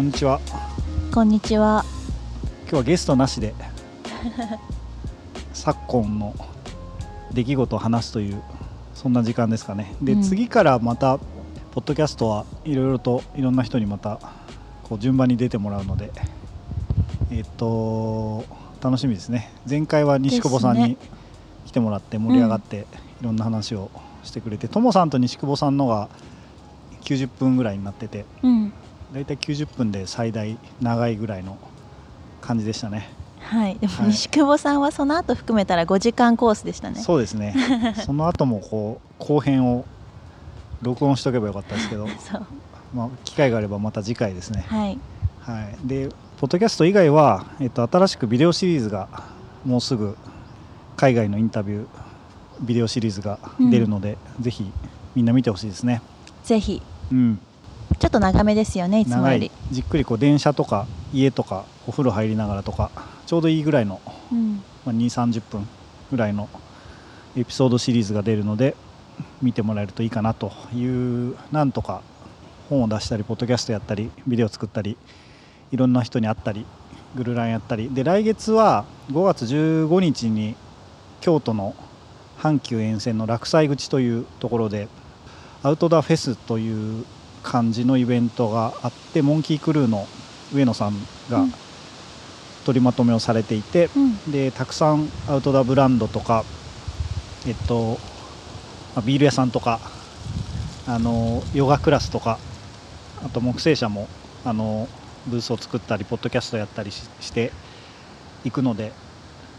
こんにちは。こんにちは。今日はゲストなしで 昨今の出来事を話すというそんな時間ですかね。で、うん。次からまたポッドキャストはいろいろといろんな人にまたこう順番に出てもらうのでえっ、と楽しみですね。前回は西久保さんに来てもらって盛り上がっていろんな話をしてくれてとも、さんと西久保さんのが90分ぐらいになっててうんだいたい90分で最大長いぐらいの感じでしたね。はい。でもはい。西久保さんはその後含めたら5時間コースでしたね。そうですね。その後もこう後編を録音しとけばよかったですけど、そう。まあ、機会があればまた次回ですね、はい。はい、でポッドキャスト以外は、えっと、新しくビデオシリーズがもうすぐ海外のインタビュービデオシリーズが出るので、ぜひみんな見てほしいですね、ぜひ。うん、ちょっと長めですよねいつもより。じっくりこう電車とか家とかお風呂入りながらとかちょうどいいぐらいのうん。まあ、2 3 0分ぐらいのエピソードシリーズが出るので見てもらえるといいかなというなんとか本を出したりポッドキャストやったりビデオ作ったりいろんな人に会ったりグルランやったり。で来月は5月15日に京都の阪急沿線の落西口というところでアウトドアフェスという感じのイベントがあってモンキークルーの上野さんがうん。取りまとめをされていて、うん。でたくさんアウトドアブランドとか、えっとまあビール屋さんとかあのヨガクラスとかあと木製車もあのブースを作ったりポッドキャストやったりししていくので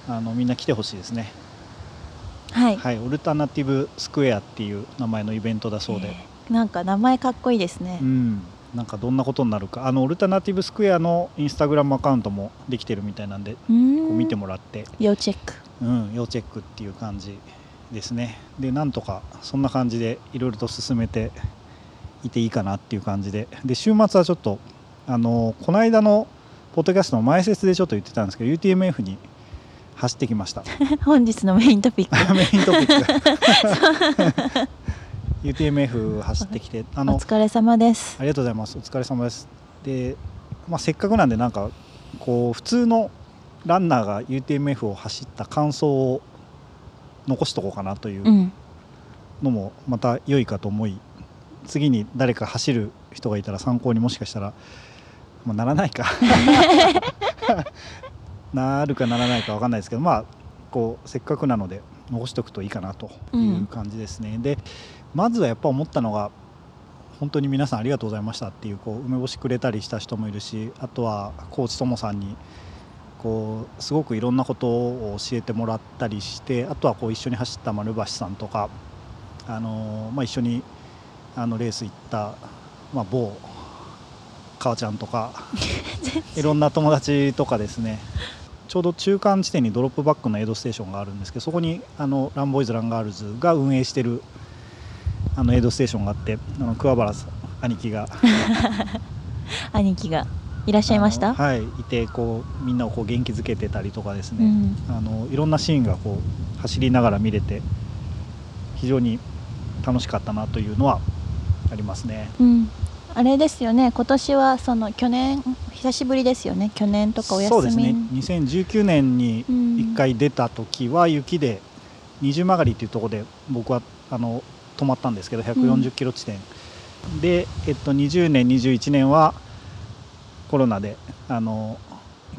あのみんな来てほしいですね、はい、はい、オルタナティブスクエアっていう名前のイベントだそうで、えーなんか名前かっこいいですね。うん、なんかどんなことになるか。あのオルタナティブスクエアのインスタグラムアカウントもできてるみたいなんで見てもらって。要チェック。うん、要チェックっていう感じですね。でなんとかそんな感じでいろいろと進めていていいかなっていう感じで。で週末はちょっとあのこの間のポッドキャストの前説でちょっと言ってたんですけど UTMF に走ってきました。本日のメイントピック。メイントピック UTMF 走ってきてあおの疲れ様ですありがとうございます。お疲れ様です。で、まあ、せっかくなんで、なんか、こう、普通のランナーが UTMF を走った感想を残しとこうかなといううんのも、また良いかと思い、次に誰か走る人がいたら参考にもしかしたら、まあ、ならないか。なるかならないかわかんないですけど、まあ、こう、せっかくなので、残しておくといいかなという感じですね。で、まずはやっぱ思ったのが、本当に皆さんありがとうございましたっていうこう梅干しくれたりした人もいるしあとはコーチともさんにこうすごくいろんなことを教えてもらったりしてあとはこう一緒に走った丸橋さんとか、あのまあ、一緒にあのレース行った、まあ、某川ちゃんとか いろんな友達とかですね。ちょうど中間地点にドロップバックのエイドステーションがあるんですけどそこにあのランボーイズ・ランガールズが運営してるあのエイドステーションがあってあの桑原さん兄貴が。兄貴がいらっしゃいました？はいいてこうみんなをこう元気づけてたりとかですね、うん。あのいろんなシーンがこう走りながら見れて非常に楽しかったなというのはありますね。うん、あれですよね。今年はその去年久しぶりですよね。去年とかお休み。そうですね。2019年にうん。1回出た時は雪で二重曲がりっていうところで僕はあの止まったんですけど140キロ地点、で、えっと、20年21年はコロナであの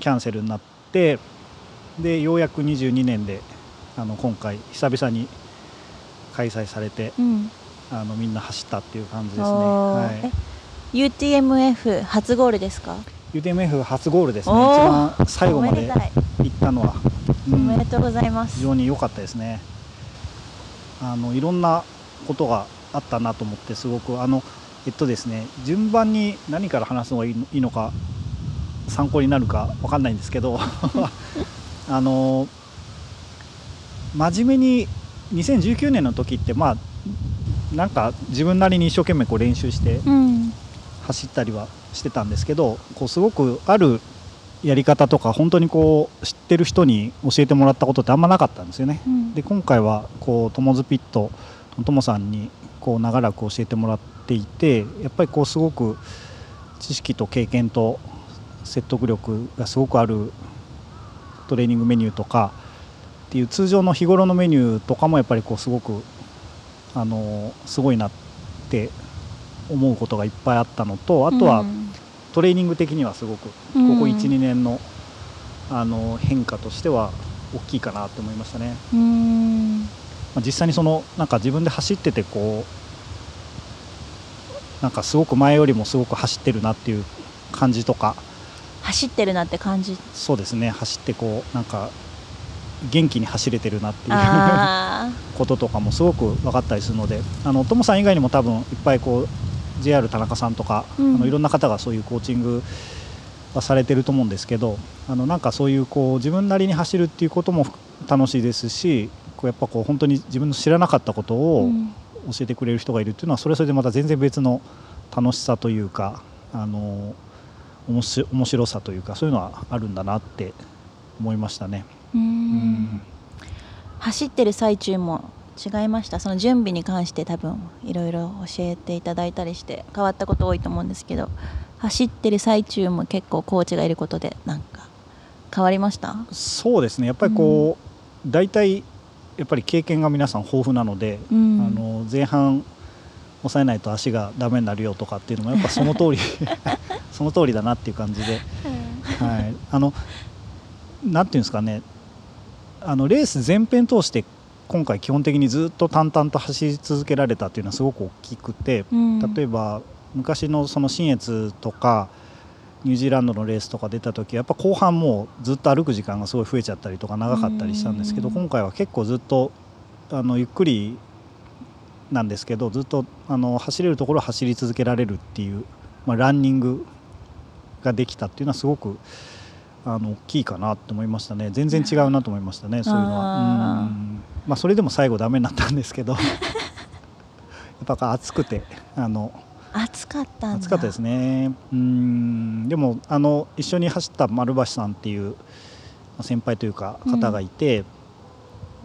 キャンセルになってでようやく22年であの今回久々に開催されてうん。あのみんな走ったっていう感じですね、はえ UTMF 初ゴールですか？い、UTMF 初ゴールですね。一番最後まで行ったのは、うん。おめでとうございます。非常に良かったですね。あのいろんなことがあったなと思ってすごくあのえっとですね順番に何から話すのがいいのか参考になるかわかんないんですけど あの真面目に2019年の時ってまあなんか自分なりに一生懸命こう練習してうん走ったりはしてたんですけどこうすごくあるやり方とか本当にこう知ってる人に教えてもらったことってあんまなかったんですよね。うんで今回はこうトモズピットのトモさんにこう長らく教えてもらっっていてやっぱりこうすごく知識と経験と説得力がすごくあるトレーニングメニューとかっていう通常の日頃のメニューとかもやっぱりこうすごくあのすごいなって思うことがいっぱいあったのとあとはトレーニング的にはすごくここ12年のあの変化としては大きいかなって思いましたね。まあ、実際にそのなんか自分で走っててこうなんかすごく前よりもすごく走ってるなっていう感じとか。走ってるなって感じ。そうですね。走ってこうなんか元気に走れてるなっていう こととかもすごく分かったりするので。あのトモさん以外にも多分いっぱいこう JR 田中さんとか、うん、あのいろんな方がそういうコーチングはされてると思うんですけどあのなんかそういうこう自分なりに走るっていうことも楽しいですしこうやっぱこう本当に自分の知らなかったことを教えてくれる人がいるっていうのはそれはそれでまた全然別の楽しさというかあの面白さというかそういうのはあるんだなって思いましたね。うん。走ってる最中も違いました？その準備に関して多分いろいろ教えていただいたりして変わったこと多いと思うんですけど走ってる最中も結構コーチがいることでなんか変わりました？そうですね。やっぱりこう、うん、大体やっぱり経験が皆さん豊富なので、うん、あの前半抑えないと足がダメになるよとかっていうのもやっぱその通り その通りだなっていう感じで、はい、あのなんていうんですかね。あのレース全編通して今回基本的にずっと淡々と走り続けられたっていうのはすごく大きくて、うん、例えば昔のその信越とかニュージーランドのレースとか出た時やっぱ後半もうずっと歩く時間がすごい増えちゃったりとか長かったりしたんですけど、今回は結構ずっとあのゆっくりなんですけどずっとあの走れるところを走り続けられるっていう、まあ、ランニングができたっていうのはすごくあの大きいかなと思いましたね。全然違うなと思いましたね そういうのは。まあ、それでも最後ダメになったんですけど。やっぱ暑くてあの暑かった暑かったですね。うん。でもあの一緒に走った丸橋さんっていう先輩というか方がいて、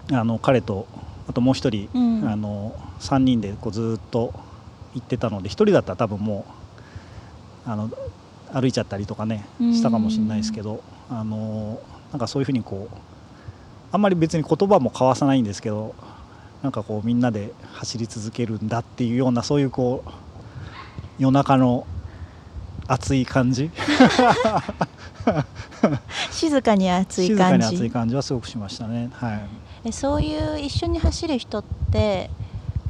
うん、あの彼とあともう一人、うん、あの3人でこうずっと行ってたので1人だったら多分もうあの歩いちゃったりとかねしたかもしれないですけど、あのなんかそういうふうにこうあんまり別に言葉も交わさないんですけどなんかこうみんなで走り続けるんだっていうようなそういうこう夜中の暑い感じ？静かに暑い感じ。静かに暑い感じはすごくしましたね、はい、えそういう一緒に走る人って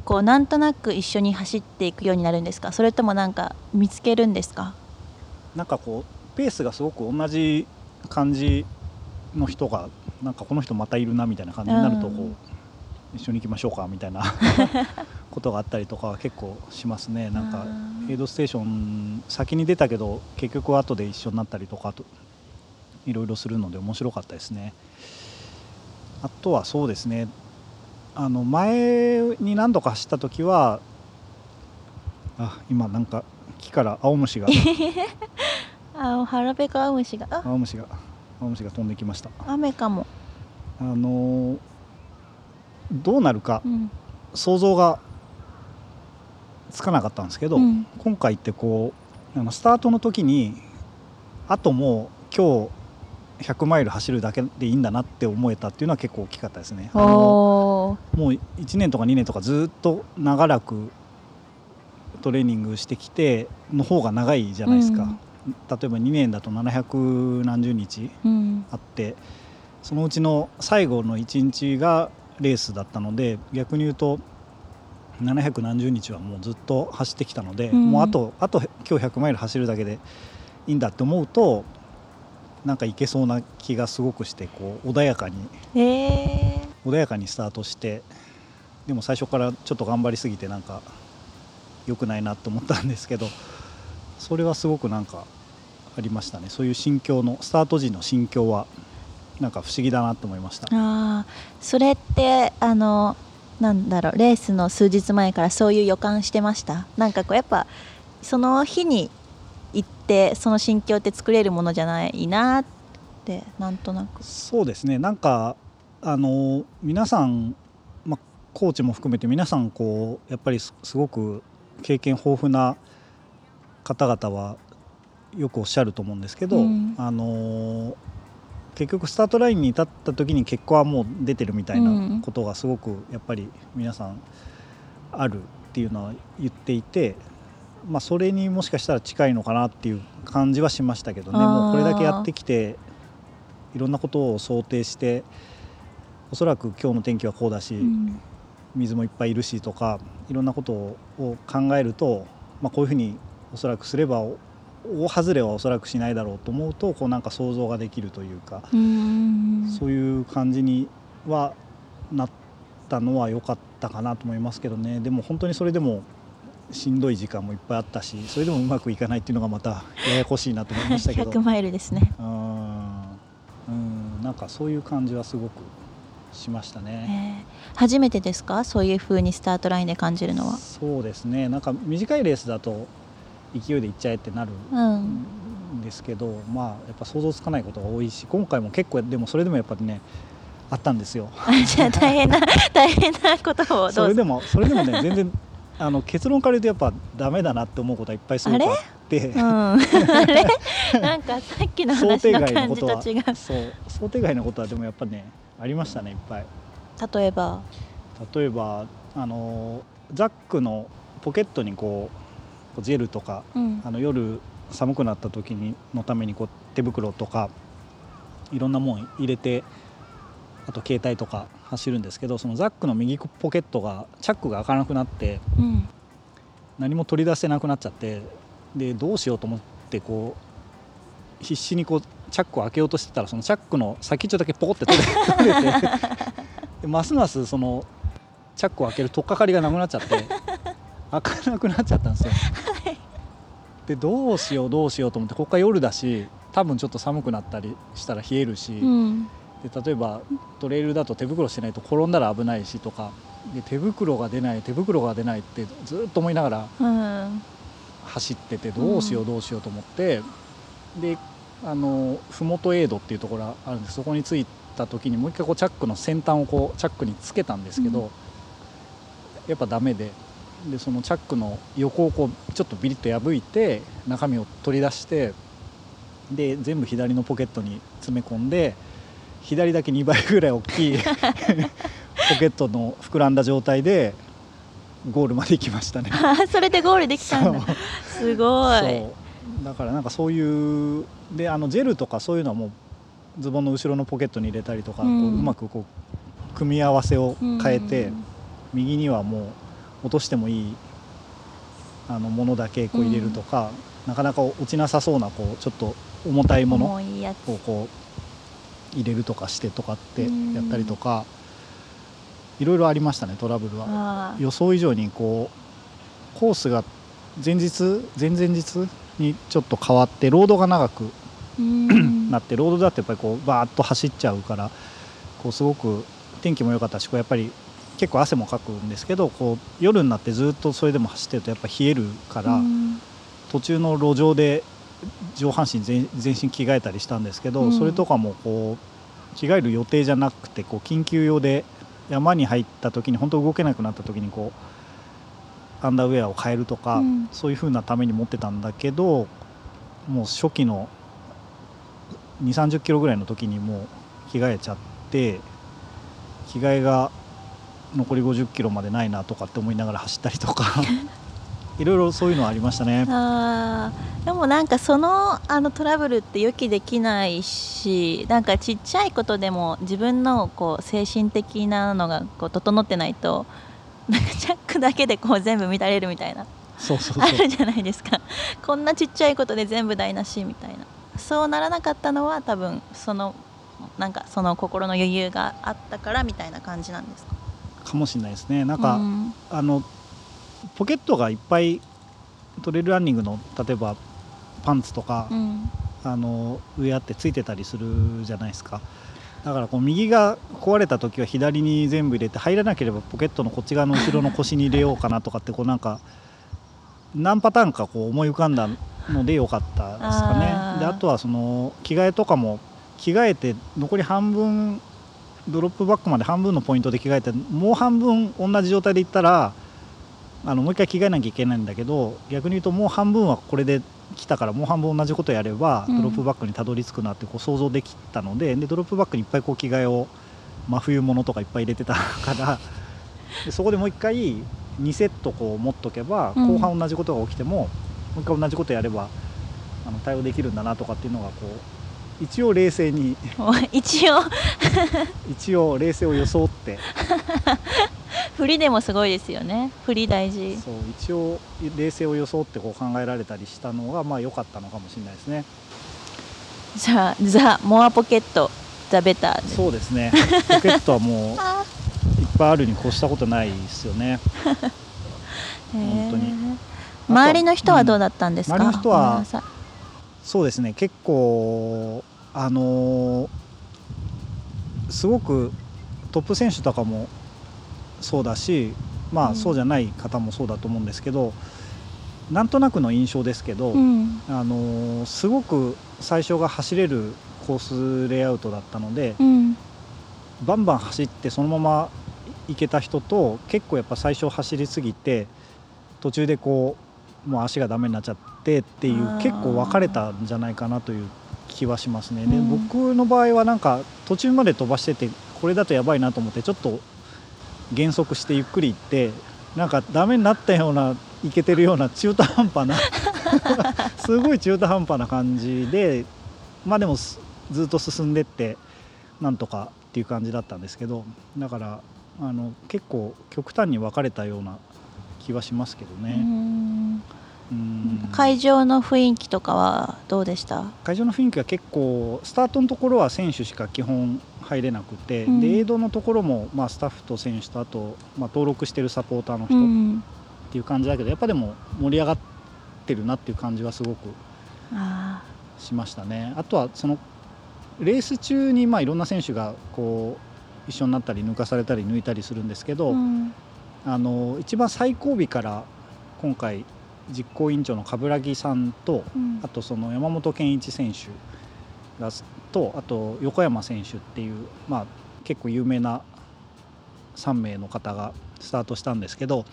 こうなんとなく一緒に走っていくようになるんですか？それともなんか見つけるんですか？なんかこうペースがすごく同じ感じの人がなんかこの人またいるなみたいな感じになるとこう、うん、一緒に行きましょうかみたいな ことがあったりとかは結構しますね。なんかエイドステーション先に出たけど結局後で一緒になったりとかといろいろするので面白かったですね。あとはそうですね。あの前に何度か走った時はあ今なんか木から青虫が あ腹ペコ青虫が？青虫が青虫が飛んできました。雨かも。あのどうなるか、想像がつかなかったんですけど、うん、今回ってこうあのスタートの時にあともう今日100マイル走るだけでいいんだなって思えたっていうのは結構大きかったですね。あのもう1年とか2年とかずっと長らくトレーニングしてきての方が長いじゃないですか、うん、例えば2年だと700何十日あって、うん、そのうちの最後の1日がレースだったので逆に言うと700何十日はもうずっと走ってきたので、うん、もうあとあと今日100マイル走るだけでいいんだって思うとなんかいけそうな気がすごくしてこう穏やかに、えー、穏やかにスタートしてでも最初からちょっと頑張りすぎてなんか良くないなって思ったんですけどそれはすごくなんかありましたね。そういう心境のスタート時の心境はなんか不思議だなと思いました。あそれってあのなんだろうレースの数日前からそういう予感してました？なんかこうやっぱその日に行ってその心境って作れるものじゃないなってなんとなく。そうですね。なんかあの皆さん、ま、コーチも含めて皆さんこうやっぱりすごく経験豊富な方々はよくおっしゃると思うんですけど、うん。あの結局スタートラインに立った時に結果はもう出てるみたいなことがすごくやっぱり皆さんあるっていうのは言っていて、まあ、それにもしかしたら近いのかなっていう感じはしましたけどね。もうこれだけやってきていろんなことを想定しておそらく今日の天気はこうだし、うん。水もいっぱいいるしとかいろんなことを考えると、まあ、こういうふうにおそらくすればお大外れはおそらくしないだろうと思うとこうなんか想像ができるというか、うん。そういう感じにはなったのは良かったかなと思いますけどね。でも本当にそれでもしんどい時間もいっぱいあったしそれでもうまくいかないっていうのがまたややこしいなと思いましたけど。100マイルですね。うーん。うん。なんかそういう感じはすごくしましたね。えー。初めてですか？そういう風にスタートラインで感じるのは。そうですね。なんか短いレースだと勢いでいっちゃえってなるうん。んですけど、まあやっぱ想像つかないことが多いし今回も結構でもそれでもやっぱりねあったんですよ。あじゃあ大変な 大変なことをどうぞ。それでもそれでもね全然あの結論から言うとやっぱダメだなって思うことはいっぱいすごくあって。うん、あれ？なんかさっきの想話の感じこと違う。そう。想定外のことはでもやっぱねありましたねいっぱい。例えば？例えばあのザックのポケットにこうジェルとかうん。あの夜寒くなった時にのためにこう手袋とかいろんなもん入れてあと携帯とか走るんですけどそのザックの右ポケットがチャックが開かなくなってうん。何も取り出せなくなっちゃってでどうしようと思ってこう必死にこうチャックを開けようとしてたらそのチャックの先っちょだけポコって取れ てでますますそのチャックを開ける取っかかりがなくなっちゃって開かなくなっちゃったんですよ。でどうしようどうしようと思ってここから夜だし多分ちょっと寒くなったりしたら冷えるし、うん。で例えばトレイルだと手袋してないと転んだら危ないしとかで手袋が出ない手袋が出ないってずっと思いながらうん。走っててどうしようどうしようと思って、であの麓エイドっていうところがあるんです。そこに着いた時にもう一回こうチャックの先端をこうチャックにつけたんですけど、うん。やっぱダメででそのチャックの横をこうちょっとビリッと破いて中身を取り出してで全部左のポケットに詰め込んで左だけ2倍ぐらい大きい ポケットの膨らんだ状態でゴールまで行きましたね。あそれでゴールできたんだ。すごい。だからなんかそういうであのジェルとかそういうのはもうズボンの後ろのポケットに入れたりとか、ううん。こううまくこう組み合わせを変えて、うん。右にはもう落としてもいいあのものだけこう入れるとか、なかなか落ちなさそうなこうちょっっと重たいものをこう入れるとかしてとかってやったりとか、いろいろありましたねトラブルは。予想以上にこうコースが前日前々日にちょっと変わってロードが長くうん。なってロードだってやっぱりこうバーッと走っちゃうからこうすごく天気も良かったしこうやっぱり結構汗もかくんですけどこう夜になってずっとそれでも走ってるとやっぱ冷えるから、うん。途中の路上で上半身全全身着替えたりしたんですけど、うん。それとかもこう着替える予定じゃなくてこう緊急用で山に入った時に本当動けなくなった時にこうアンダーウェアを変えるとか、うん。そういう風なために持ってたんだけどもう初期の2 3 0キロぐらいの時にもう着替えちゃって着替えが残り50キロまでないなとかって思いながら走ったりとか。いろいろそういうのはありましたね。あーでもなんかそのあのトラブルって予期できないしなんかちっちゃいことでも自分のこう精神的なのがこう整ってないとなんかチャックだけでこう全部乱れるみたいな。そうそうそう。あるじゃないですか。こんなちっちゃいことで全部台無しみたいな。そうならなかったのは多分そのなんかその心の余裕があったからみたいな感じなんですか？かもしれないですね。なんか、うん。あのポケットがいっぱいトレイルランニングの例えばパンツとか、うん。あの上あってついてたりするじゃないですか。だからこう右が壊れた時は左に全部入れて入らなければポケットのこっち側の後ろの腰に入れようかなとかってこうなんか何パターンかこう思い浮かんだのでよかったですかね。あー。であとはその着替えとかも着替えて残り半分ドロップバックまで半分のポイントで着替えてもう半分同じ状態でいったらあのもう一回着替えなきゃいけないんだけど逆に言うともう半分はこれで来たからもう半分同じことやればうん。ドロップバッグにたどり着くなってこう想像できたのででドロップバッグにいっぱいこう着替えを真冬物とかいっぱい入れてたからでそこでもう一回2セットこう持っとけばうん。後半同じことが起きてももう一回同じことやればあの対応できるんだなとかっていうのがこう一応冷静に。一応。一応冷静を装って。振りでもすごいですよね。振り大事。そう一応冷静を装ってこう考えられたりしたのがまあ良かったのかもしれないですね。じゃあザ・モアポケットザ・ベターで。そうですね。ポケットはもういっあぱいあるに越したことないですよね。本当に。周りの人はどうだったんですか、うん周りの人はそうですね。結構あのーすごくトップ選手とかもそうだしまあ、うん。そうじゃない方もそうだと思うんですけどなんとなくの印象ですけど、うん。あのーすごく最初が走れるコースレイアウトだったので、うん。バンバン走ってそのまま行けた人と結構やっぱ最初走りすぎて途中でこうもう足がダメになっちゃってっていう結構分かれたんじゃないかなという気はしますね。でうん僕の場合はなんか途中まで飛ばしててこれだとやばいなと思ってちょっと減速してゆっくり行ってなんかダメになったようないけてるような中途半端な すごい中途半端な感じでまあでもすずっと進んでってなんとかっていう感じだったんですけどだからあの結構極端に分かれたような気はしますけどうね。んうん。会場の雰囲気とかはどうでした？会場の雰囲気は結構スタートのところは選手しか基本入れなくて、うん。でエイドのところも、まあ、スタッフと選手とあと、まあ、登録してるサポーターの人っうん。ていう感じだけど、やっぱでも盛り上がってるなっていう感じはすごくあしましたね。あとはそのレース中にまあいろんな選手がこう一緒になったり抜かされたり抜いたりするんですけーど、うん。あの一番最後尾から今回実行委員長の冠城さんとうん。あとその山本健一選手がとあと横山選手っていう、まあ、結構有名な3名の方がスタートしたんですけど、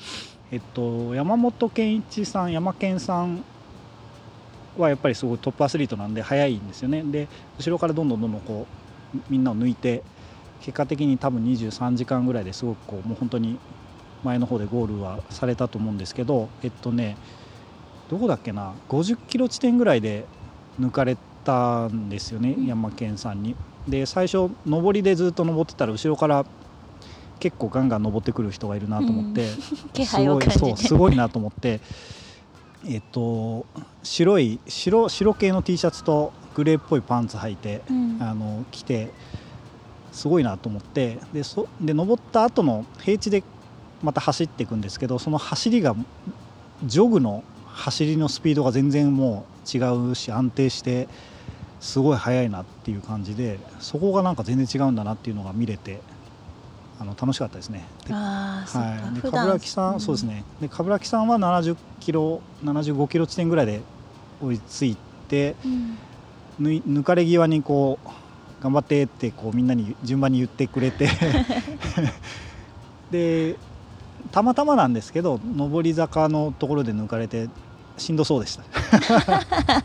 えっと、山本健一さん山健さんはやっぱりすごいトップアスリートなんで速いんですよね。で後ろからどんどんどんどんこうみんなを抜いて結果的に多分23時間ぐらいですごくこうもう本当に前の方でゴールはされたと思うんですけどえっとねどこだっけな？50キロ地点ぐらいで抜かれたんですよね、うん山県さんに。で最初上りでずっと登ってたら後ろから結構ガンガン登ってくる人がいるなと思って、気配を感じすごいそうてすごいなと思ってえっと白い白白系の T シャツとグレーっぽいパンツ履いてうん。あの来てすごいなと思ってでそで登った後の平地でまた走っていくんですけどその走りがジョグの走りのスピードが全然もう違うし安定してすごい速いなっていう感じでそこがなんか全然違うんだなっていうのが見れてあの楽しかったですね。はい、で冠城さん、そうですね。で冠城さんは70キロ75キロ地点ぐらいで追いついてうん。抜かれ際にこう頑張ってってこうみんなに順番に言ってくれて。でたまたまなんですけど上り坂のところで抜かれてしんどそうでした。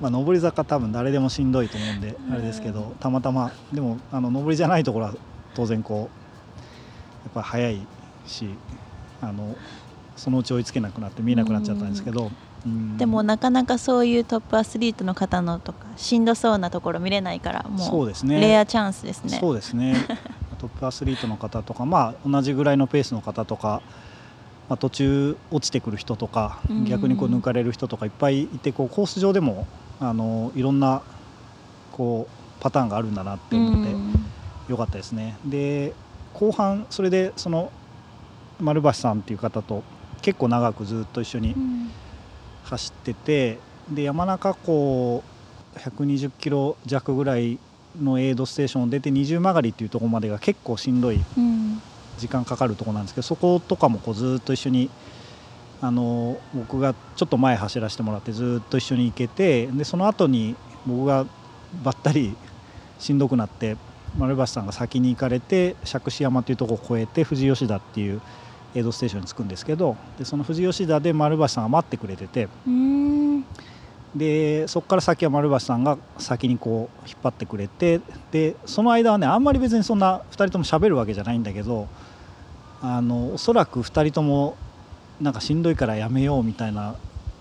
まあ上り坂多分誰でもしんどいと思うんであれですけどたまたまでもあの上りじゃないところは当然こうやっぱ速いしあのそのうち追いつけなくなって見えなくなっちゃったんですけど、うん。でもなかなかそういうトップアスリートの方のとかしんどそうなところ見れないからもうレアチャンスですね。そうですね。トップアスリートの方とか、まあ、同じぐらいのペースの方とか、まあ、途中落ちてくる人とかうん。逆にこう抜かれる人とかいっぱいいてこうコース上でもあのいろんなこうパターンがあるんだなって思ってうん。よかったですね。で後半それでその丸橋さんっていう方と結構長くずっと一緒にうん。走っててで山中湖120キロ弱ぐらいのエイドステーションを出て二重曲がりっていうところまでが結構しんどいうん時間かかるところなんですけどそことかもこうずっと一緒にあの僕がちょっと前走らせてもらってずっと一緒に行けてでその後に僕がばったりしんどくなって丸橋さんが先に行かれて釈子山っていうところを越えて富士吉田っていうエイドステーションに着くんですけどでその富士吉田で丸橋さんが待ってくれててうん。でそこから先は丸橋さんが先にこう引っ張ってくれてでその間はねあんまり別にそんな2人とも喋るわけじゃないんだけどあのおそらく2人ともなんかしんどいからやめようみたいな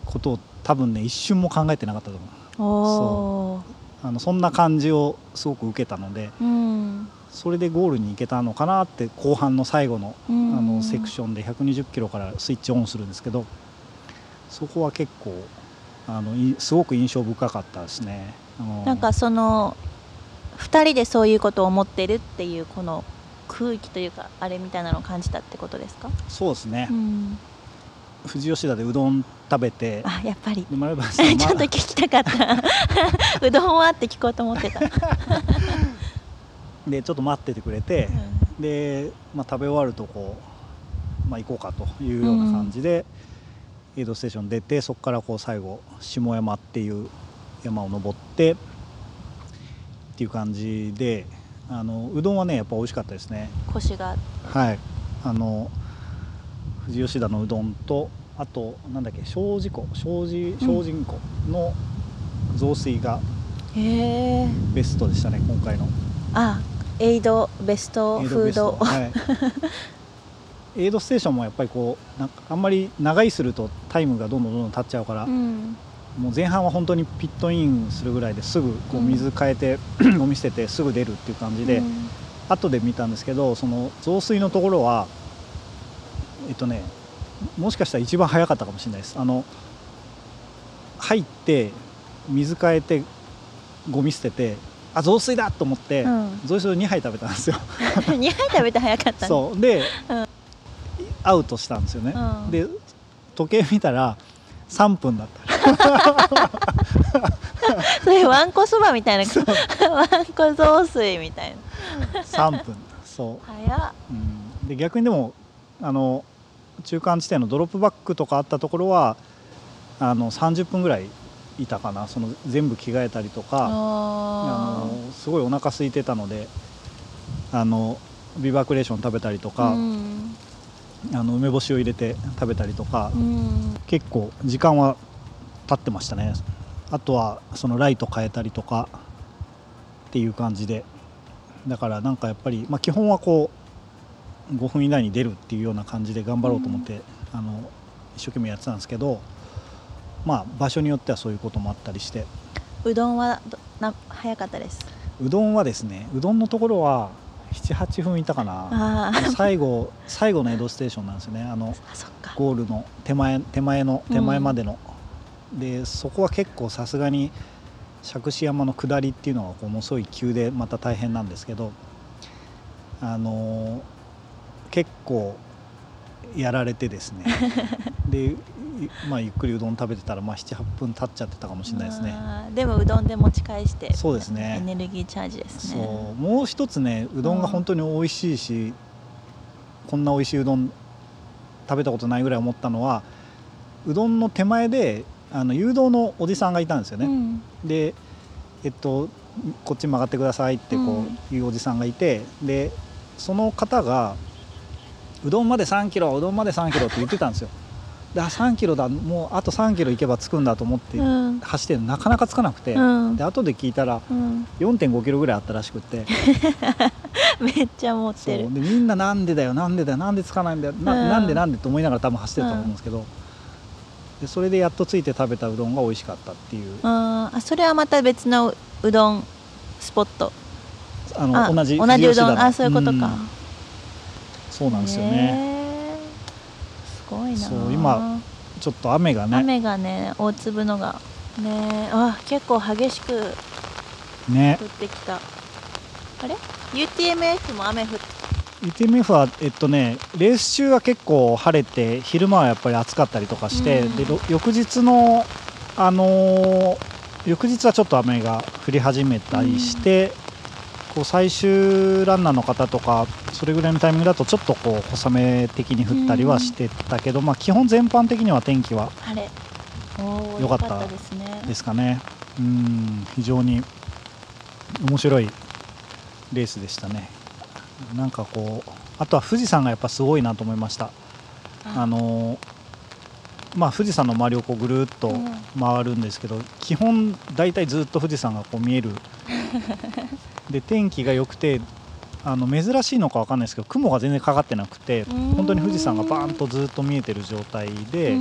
ことを多分ね一瞬も考えてなかったと思う。おー。あのそんな感じをすごく受けたのでうん。それでゴールに行けたのかなって後半の最後のあうん。のセクションで120キロからスイッチオンするんですけどそこは結構あのいすごく印象深かったですね。なんかその2人でそういうことを思ってるっていうこの空気というかあれみたいなのを感じたってことですか、そうですね、うん、富士吉田でうどん食べてあやっぱり。ちょっとま聞きたかった。うどんはって聞こうと思ってた、でちょっと待っててくれて、で、まあ、食べ終わるとこう、まあ、行こうかというような感じで、エイドステーション出てそこからこう最後下山っていう山を登ってっていう感じであのうどんはねやっぱ美味しかったですね。腰が。はい。あの富士吉田のうどんとあとなんだっけ精進湖。精進精進湖の雑炊がへえベストでしたね今回の。あエイドベストエイフードベスト。はい、エイドステーションもやっぱりこうなんかあんまり長いするとタイムがどんどんどんどん経っちゃうから、うんもう前半は本当にピットインするぐらいですぐこううん。水変えて、ゴミ捨ててすぐ出るっていう感じで、うん。後で見たんですけどその増水のところはえっとねもしかしたら一番早かったかもしれないです。あの入って水変えてゴミ捨ててあ増水だと思って、うん。増水を2杯食べたんですよ。2杯食べて早かったね。そう。で、うん。アウトしたんですよね、うん。で時計見たら3分だったそ れわんこそばみたいな。わんこ雑炊みたいな。3分。そう。早っ。うん。で逆にでもあの中間地点のドロップバックとかあったところはあの30分ぐらいいたかな。その全部着替えたりとか。ああのすごいお腹空いてたのであのビバクレーション食べたりとーか、うん。あの梅干しを入れて食べたりとか、うん。結構時間は経ってましたね。あとはそのライト変えたりとかっていう感じで。だからなんかやっぱり、まあ、基本はこう5分以内に出るっていうような感じで頑張ろうと思って、あの一生懸命やってたんですけどまあ場所によってはそういうこともあったりして。うどんはどな早かったです？うどんはですねうどんのところは78分いたかな。最後最後の江戸ステーションなんですよね。あのゴールの手前手前の手前までの、でそこは結構さすがに釈子山の下りっていうのがこうものすごい急でまた大変なんですけどあのー結構やられてですね。で、いまあ、ゆっくりうどん食べてたら、まあ、78分経っちゃってたかもしれないですね。でもうどんで持ち返してそうですね。エネルギーチャージですそねう。もう一つねうどんが本当に美味しいし、こんな美味しいうどん食べたことないぐらい思ったのはうどんの手前であの誘導のおじさんがいたんですよね、うん。でえっとこっち曲がってくださいってこういうおじさんがいて、でその方がうどんまで3キロうどんまで3キロって言ってたんですよ。であ3キロだもうあと3キロ行けば着くんだと思ってうん。走ってなかなか着かなくて、うん。で後で聞いたらうん。4.5キロぐらいあったらしくって。めっちゃ持ってる。でみんななんでだよなんでだよなんでつかないんだよな,、うん。なんでなんでと思いながら多分走ってたと思うんですけど、でそれでやっとついて食べたうどんが美味しかったっていう。あーあそれはまた別のううどんスポット。あのあ同じ同じうどん。あそういうことか、ん。そうなんですよね。すごいな。そう今ちょっと雨がね。雨がね大粒のが。ねあ結構激しくね。降ってきた。あれ？UTMF も雨降って UTMF はえっとねレース中は結構晴れて昼間はやっぱり暑かったりとかして、うん。でろ翌日のあのー翌日はちょっと雨が降り始めたりして、こう最終ランナーの方とかそれぐらいのタイミングだとちょっとこう小雨的に降ったりはしてたけど、まあ基本全般的には天気は晴れ。おーよかったですね。ですかね。うん非常に面白いレースでしたねなんかこうあとは富士山がやっぱすごいなと思いました。あ。のまあ、富士山の周りをこうぐるっと回るんですけど、基本大体ずっと富士山がこう見える。で天気が良くてあの珍しいのか分かんないですけど雲が全然かかってなくて本当に富士山がバーンとずっと見えてる状態で、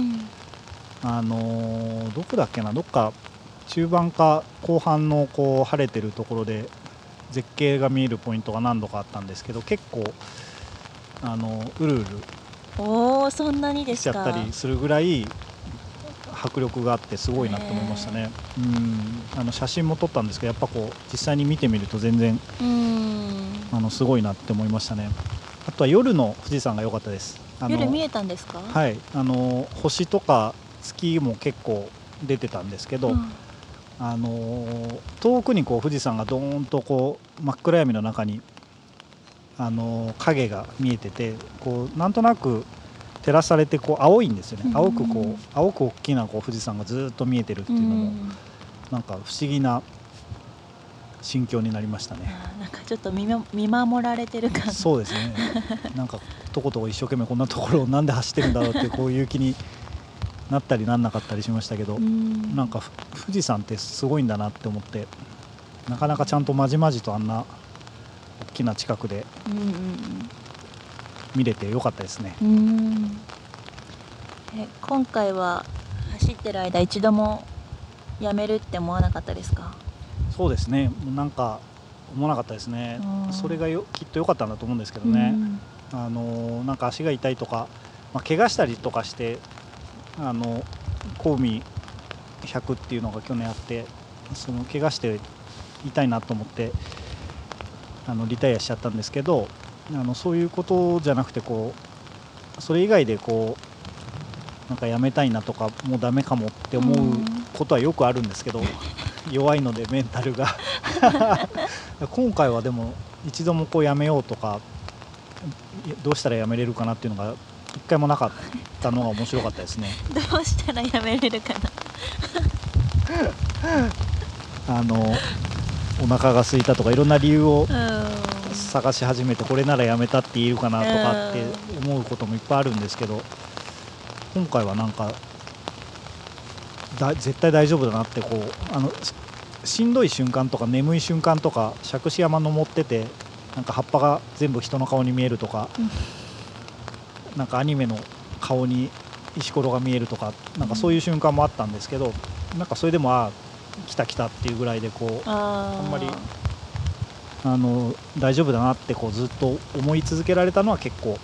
あのどこだっけなどっか中盤か後半のこう晴れてるところで絶景が見えるポイントが何度かあったんですけど結構あのうるうるおそんなにでしちゃったりするぐらい迫力があってすごいなと思いましたね。うんあの写真も撮ったんですけどやっぱこう実際に見てみると全然あのすごいなって思いましたね。あとは夜の富士山が良かったです。夜見えたんですか？はいあの星とか月も結構出てたんですけど。うんあの遠くにこう富士山がどーんとこう真っ暗闇の中にあの影が見えててこうなんとなく照らされてこう青いんですよね、青くこう青く大きなこう富士山がずっと見えてるっていうのも、なんか不思議な心境になりましたね。なんかちょっと見見守られてる感そうですね。なんかとことこ一生懸命こんなところをなんで走ってるんだろうってこういう気になったりなんなかったりしましたけど、ん。なんか富士山ってすごいんだなって思ってなかなかちゃんとまじまじとあんな大きな近くで見れてよかったですね。え今回は走ってる間一度もやめるって思わなかったですか？そうですね。なんか思わなかったですね。それがよきっと良かったんだと思うんですけどね、あのなんか足が痛いとか、まあ、怪我したりとかしてあのコウミ100っていうのが去年あってその怪我して痛いなと思ってあのリタイアしちゃったんですけどあのそういうことじゃなくてこうそれ以外でこうなんかやめたいなとかもうダメかもって思うことはよくあるんですけど 弱いのでメンタルが。今回はでも一度もこうやめようとかどうしたらやめれるかなっていうのが一回もなかったのが面白かったですね。どうしたらやめれるかな。あのお腹が空いたとかいろんな理由を探し始めてこれならやめたって言えるかなとかって思うこともいっぱいあるんですけど今回はなんかだ絶対大丈夫だなってこうあのしんどい瞬間とか眠い瞬間とか杓子山登っててなんか葉っぱが全部人の顔に見えるとか、うんなんかアニメの顔に石ころが見えるとかなんかそういう瞬間もあったんですけど、なんかそれでもああ来た来たっていうぐらいでこうあんまりあの大丈夫だなってこうずっと思い続けられたのは結構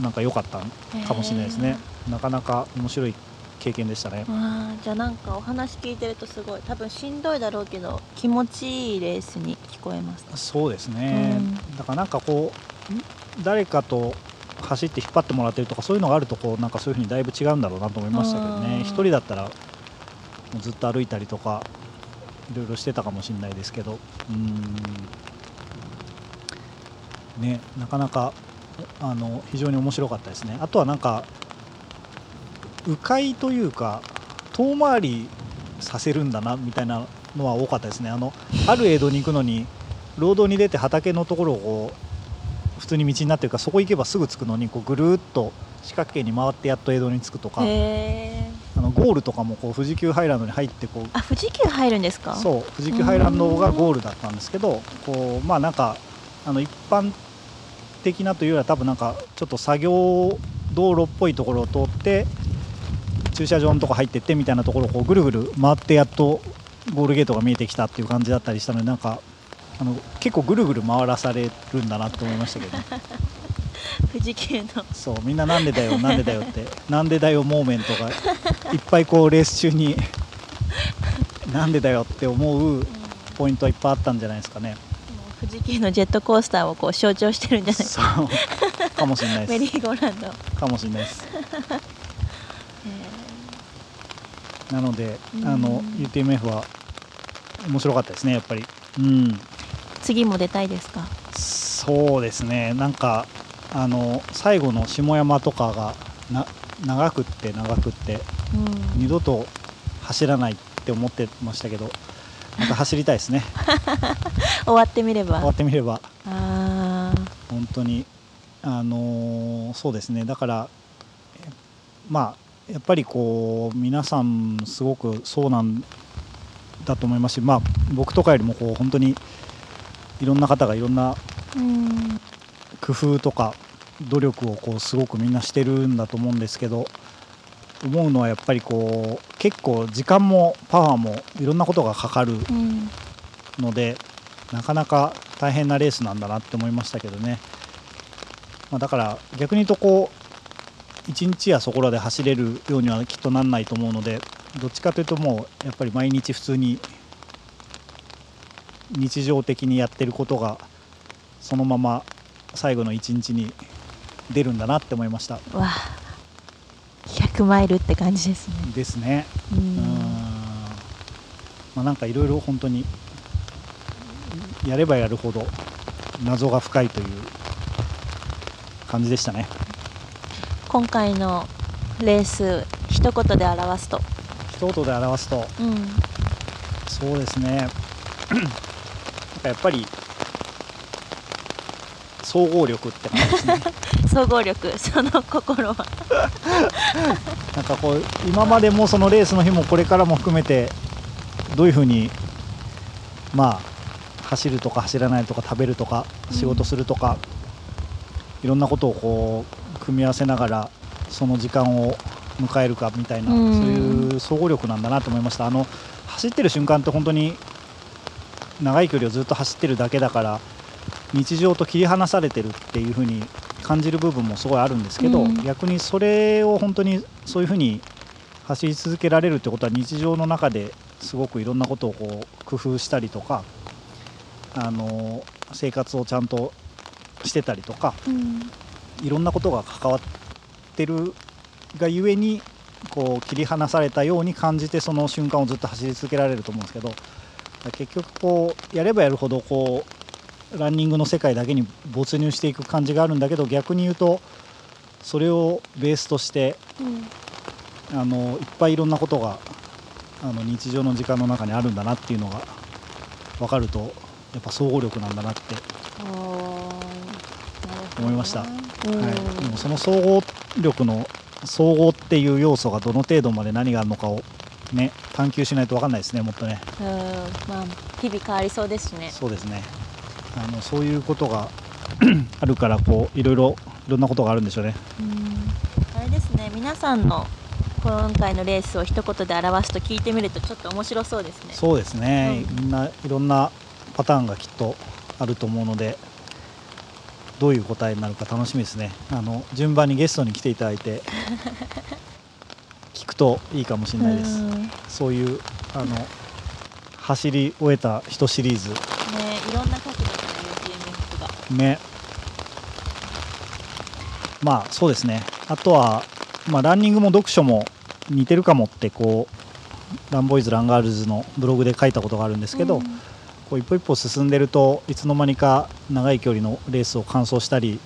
なんか良かったかもしれないですね。なかなか面白い経験でしたね。あじゃあなんかお話聞いてるとすごい多分しんどいだろうけど気持ちいいレースに聞こえますそうですね、うん、だからなんかこう誰かと走って引っ張ってもらってるとかそういうのがあるとこうなんかそういうふうにだいぶ違うんだろうなと思いましたけどね。1人だったらずっと歩いたりとかいろいろしてたかもしれないですけど。うん。ねなかなかあの非常に面白かったですね。あとはなんか迂回というか遠回りさせるんだなみたいなのは多かったですね。あのある江戸に行くのに労働に出て畑のところをこう普通に道になってるからそこ行けばすぐ着くのにこうぐるっと四角形に回ってやっと江戸に着くとかあのゴールとかもこう富士急ハイランドに入ってこうあ富士急入るんですか？そう富士急ハイランドがゴールだったんですけどこうまあなんかあの一般的なというよりは多分なんかちょっと作業道路っぽいところを通って駐車場のとこ入ってってみたいなところをこうぐるぐる回ってやっとゴールゲートが見えてきたっていう感じだったりしたのでなんかあの結構ぐるぐる回らされるんだなと思いましたけど、ね、富士急のそうみんななんでだよなんでだよってなんでだよモーメントがいっぱいこうレース中に なんでだよって思うポイントはいっぱいあったんじゃないですかね。富士急のジェットコースターをこう象徴してるんじゃないですか。かもしれないです。メリーゴーランド。かもしれないです。なので、あの UTMF は面白かったですねやっぱり。うん。次も出たいですか？そうですね。なんかあの最後の下山とかがな長くって長くって、うん、二度と走らないって思ってましたけどまた走りたいですね。終わってみれば。終わってみれば。あ本当にあのー、そうですね。だからまあやっぱりこう皆さんすごくそうなんだと思いますし、まあ、僕とかよりもこう本当にいろんな方がいろんなうん。工夫とか努力をこうすごくみんなしてるんだと思うんですけど思うのはやっぱりこう結構時間もパワーもいろんなことがかかるうん。のでなかなか大変なレースなんだなって思いましたけどね、まあ、だから逆に言うとこう1日やそこらで走れるようにはきっとなんないと思うのでどっちかというともうやっぱり毎日普通に日常的にやってることがそのまま最後の1日に出るんだなって思いました。わあ100マイルって感じですね。ですね。ううんん。まあなんかいろいろ本当にやればやるほど謎が深いという感じでしたね。今回のレース一言で表すと。一言で表すと。うん。そうですねかやっぱり総合力って感じですね。総合力その心は。なんかこう今までもそのレースの日もこれからも含めてどういうふうにまあ走るとか走らないとか食べるとかうん仕事するとか、いろんなことをこう組み合わせながらその時間を迎えるかみたいな、うん。そういう総合力なんだなと思いました。あの走ってる瞬間って本当に長い距離をずっと走ってるだけだから日常と切り離されてるっていうふうに感じる部分もすごいあるんですけど、うん。逆にそれを本当にそういうふうに走り続けられるってことは日常の中ですごくいろんなことをこう工夫したりとかあの生活をちゃんとしてたりとかうん。いろんなことが関わってるがゆえにこう切り離されたように感じてその瞬間をずっと走り続けられると思うんですけど結局こうやればやるほどこうランニングの世界だけに没入していく感じがあるんだけど逆に言うとそれをベースとしてうん。あのいっぱいいろんなことがあの日常の時間の中にあるんだなっていうのが分かるとやっぱ総合力なんだなって思いました。うんはい、でもその総合力の総合っていう要素がどの程度まで何があるのかをね探求しないと分かんないですねもっとね。うんまあ日々変わりそうですしね。そうですね。あのそういうことが あるからこういろいろいろんなことがあるんでしょうね。うん。あれですね皆さんの今回のレースを一言で表すと聞いてみるとちょっと面白そうですね。そうですね、うん。みんないろんなパターンがきっとあると思うのでどういう答えになるか楽しみですね。あの順番にゲストに来ていただいて 聞くといいかもしれないです。うん。ねそういうあの走り終えた人シリーズ。いろんな角度からね。まあそうですね。あとは、まあ、ランニングも読書も似てるかもってこうランボーイズランガールズのブログで書いたことがあるんですけど、うん。こう一歩一歩進んでるといつの間にか長い距離のレースを完走したり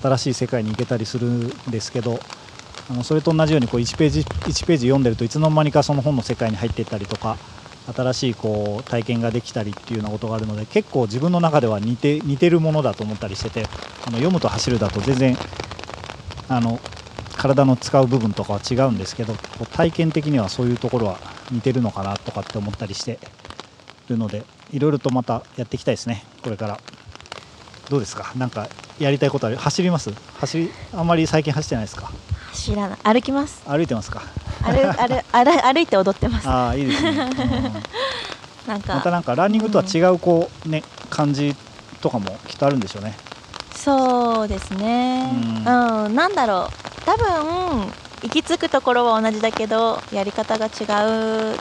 新しい世界に行けたりするんですけどあのそれと同じようにこう1ページ1ページ読んでるといつの間にかその本の世界に入っていったりとか新しいこう体験ができたりっていうようなことがあるので結構自分の中では似て似てるものだと思ったりしててあの読むと走るだと全然あの体の使う部分とかは違うんですけど体験的にはそういうところは似てるのかなとかって思ったりしてるのでいろいろとまたやっていきたいですねこれから。どうですか？なんかやりたいことある？走ります？走りあんまり最近走ってないですか？走らない。歩きます。歩いてますか？歩歩歩歩いて踊ってます。ああいいですね、う んなんか。またなんかランニングとは違うこうね感じとかもきっとあるんでしょうね。そうですね。ううんん、なんだろう。多分行き着くところは同じだけどやり方が違う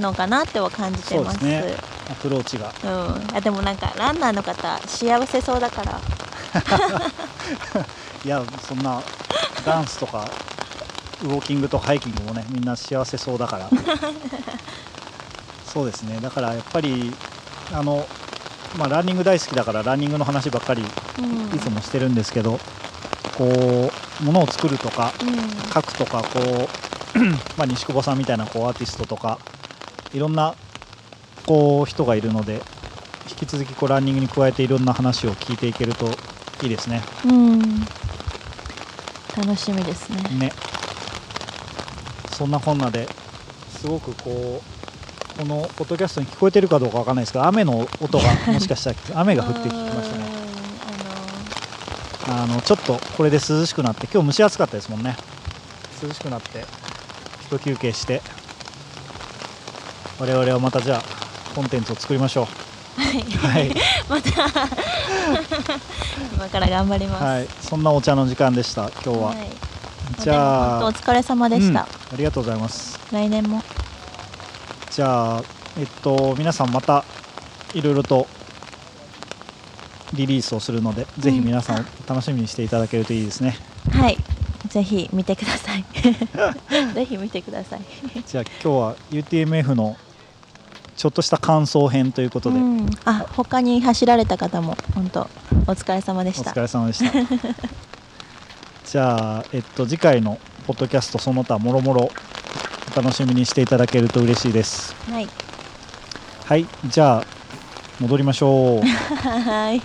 のかなっては感じてます。そうですね。アプローチが。うん、あでもなんかランナーの方幸せそうだから。いやそんなダンスとかウォーキングとかハイキングもねみんな幸せそうだから。そうですね。だからやっぱりあの、まあ、ランニング大好きだからランニングの話ばっかりうん。いつもしてるんですけど、こう物を作るとかうん。書くとかこう、まあ、西久保さんみたいなこうアーティストとかいろんなこう人がいるので引き続きこうランニングに加えていろんな話を聞いていけるといいですね。うん楽しみですね。ね。そんなこんなですごくこうこのポッドキャストに聞こえてるかどうかわかんないですけど雨の音がもしかしたら 雨が降ってきましたね。あのちょっとこれで涼しくなって今日蒸し暑かったですもんね。涼しくなって一休憩して我々はまたじゃあコンテンツを作りましょうはい、また。今から頑張ります。はい、そんなお茶の時間でした。今日は、はい。じゃあ。お疲れ様でした。うん。ありがとうございます。来年も。じゃあえっと皆さんまたいろいろとリリースをするので、ぜひ皆さん楽しみにしていただけるといいですね。はい。ぜひ見てください。ぜひ見てください。じゃあ今日は UTMF のちょっとした感想編ということで、うん、あ他に走られた方も本当お疲れ様でおした。疲れ様でした。じゃあ、えっと、次回のポッドキャストその他もろもろお楽しみにしていただけると嬉しいです。はい。はいじゃあ戻りましょう。はい。